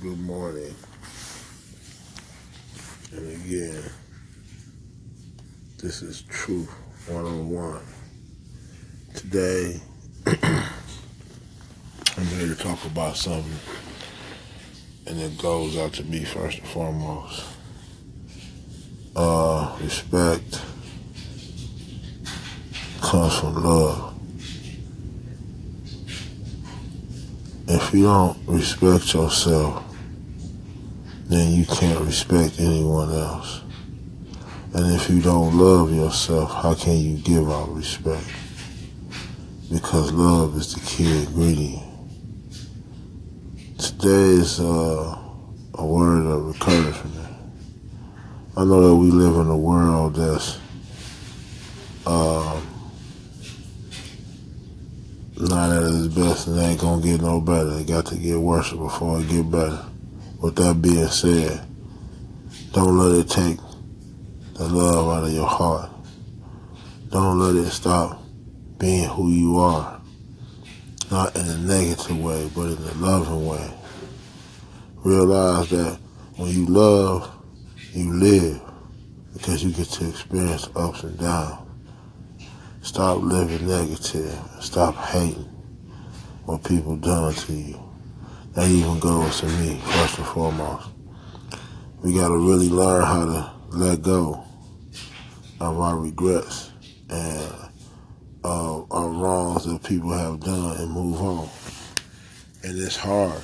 Good morning. And again, this is Truth 101. Today, I'm here to talk about something, and it goes out to me first and foremost. Uh, respect comes from love. If you don't respect yourself, then you can't respect anyone else. And if you don't love yourself, how can you give out respect? Because love is the key ingredient. Today is uh, a word of encouragement. I know that we live in a world that's um, not at its best and ain't gonna get no better. It got to get worse before it get better. With that being said, don't let it take the love out of your heart. Don't let it stop being who you are. Not in a negative way, but in a loving way. Realize that when you love, you live because you get to experience ups and downs. Stop living negative. Stop hating what people done to you. That even goes to me, first and foremost. We gotta really learn how to let go of our regrets and uh, our wrongs that people have done and move on. And it's hard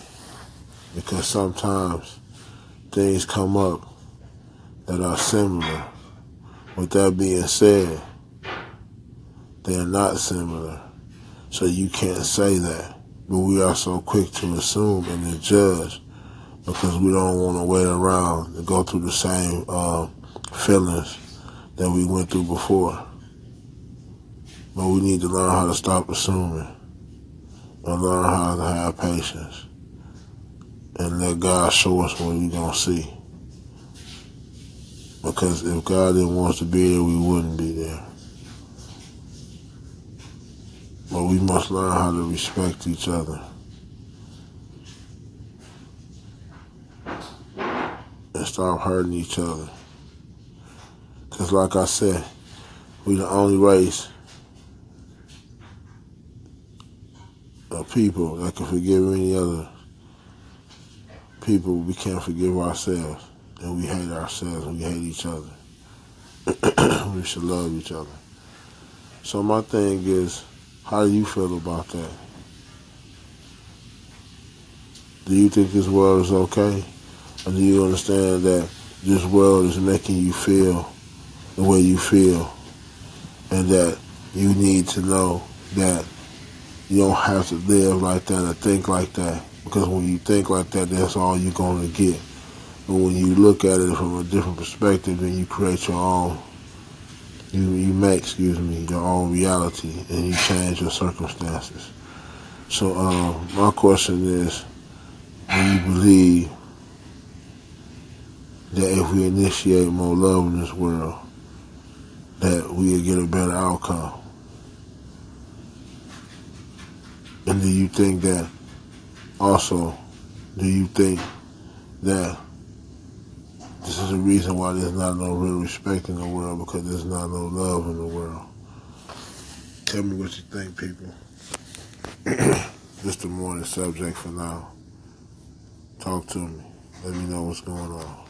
because sometimes things come up that are similar. With that being said, they're not similar. So you can't say that. But we are so quick to assume and to judge because we don't want to wait around and go through the same uh, feelings that we went through before. But we need to learn how to stop assuming and learn how to have patience and let God show us what we're going to see. Because if God didn't want us to be there, we wouldn't be there. But we must learn how to respect each other. And stop hurting each other. Because like I said, we the only race of people that can forgive any other people. We can't forgive ourselves. And we hate ourselves we hate each other. we should love each other. So my thing is, how do you feel about that? Do you think this world is okay? Or do you understand that this world is making you feel the way you feel? And that you need to know that you don't have to live like that or think like that. Because when you think like that, that's all you're going to get. But when you look at it from a different perspective and you create your own you, you make, excuse me, your own reality and you change your circumstances. So um, my question is, do you believe that if we initiate more love in this world, that we'll get a better outcome? And do you think that also, do you think that is the reason why there's not no real respect in the world because there's not no love in the world. Tell me what you think, people. Just a morning subject for now. Talk to me. Let me know what's going on.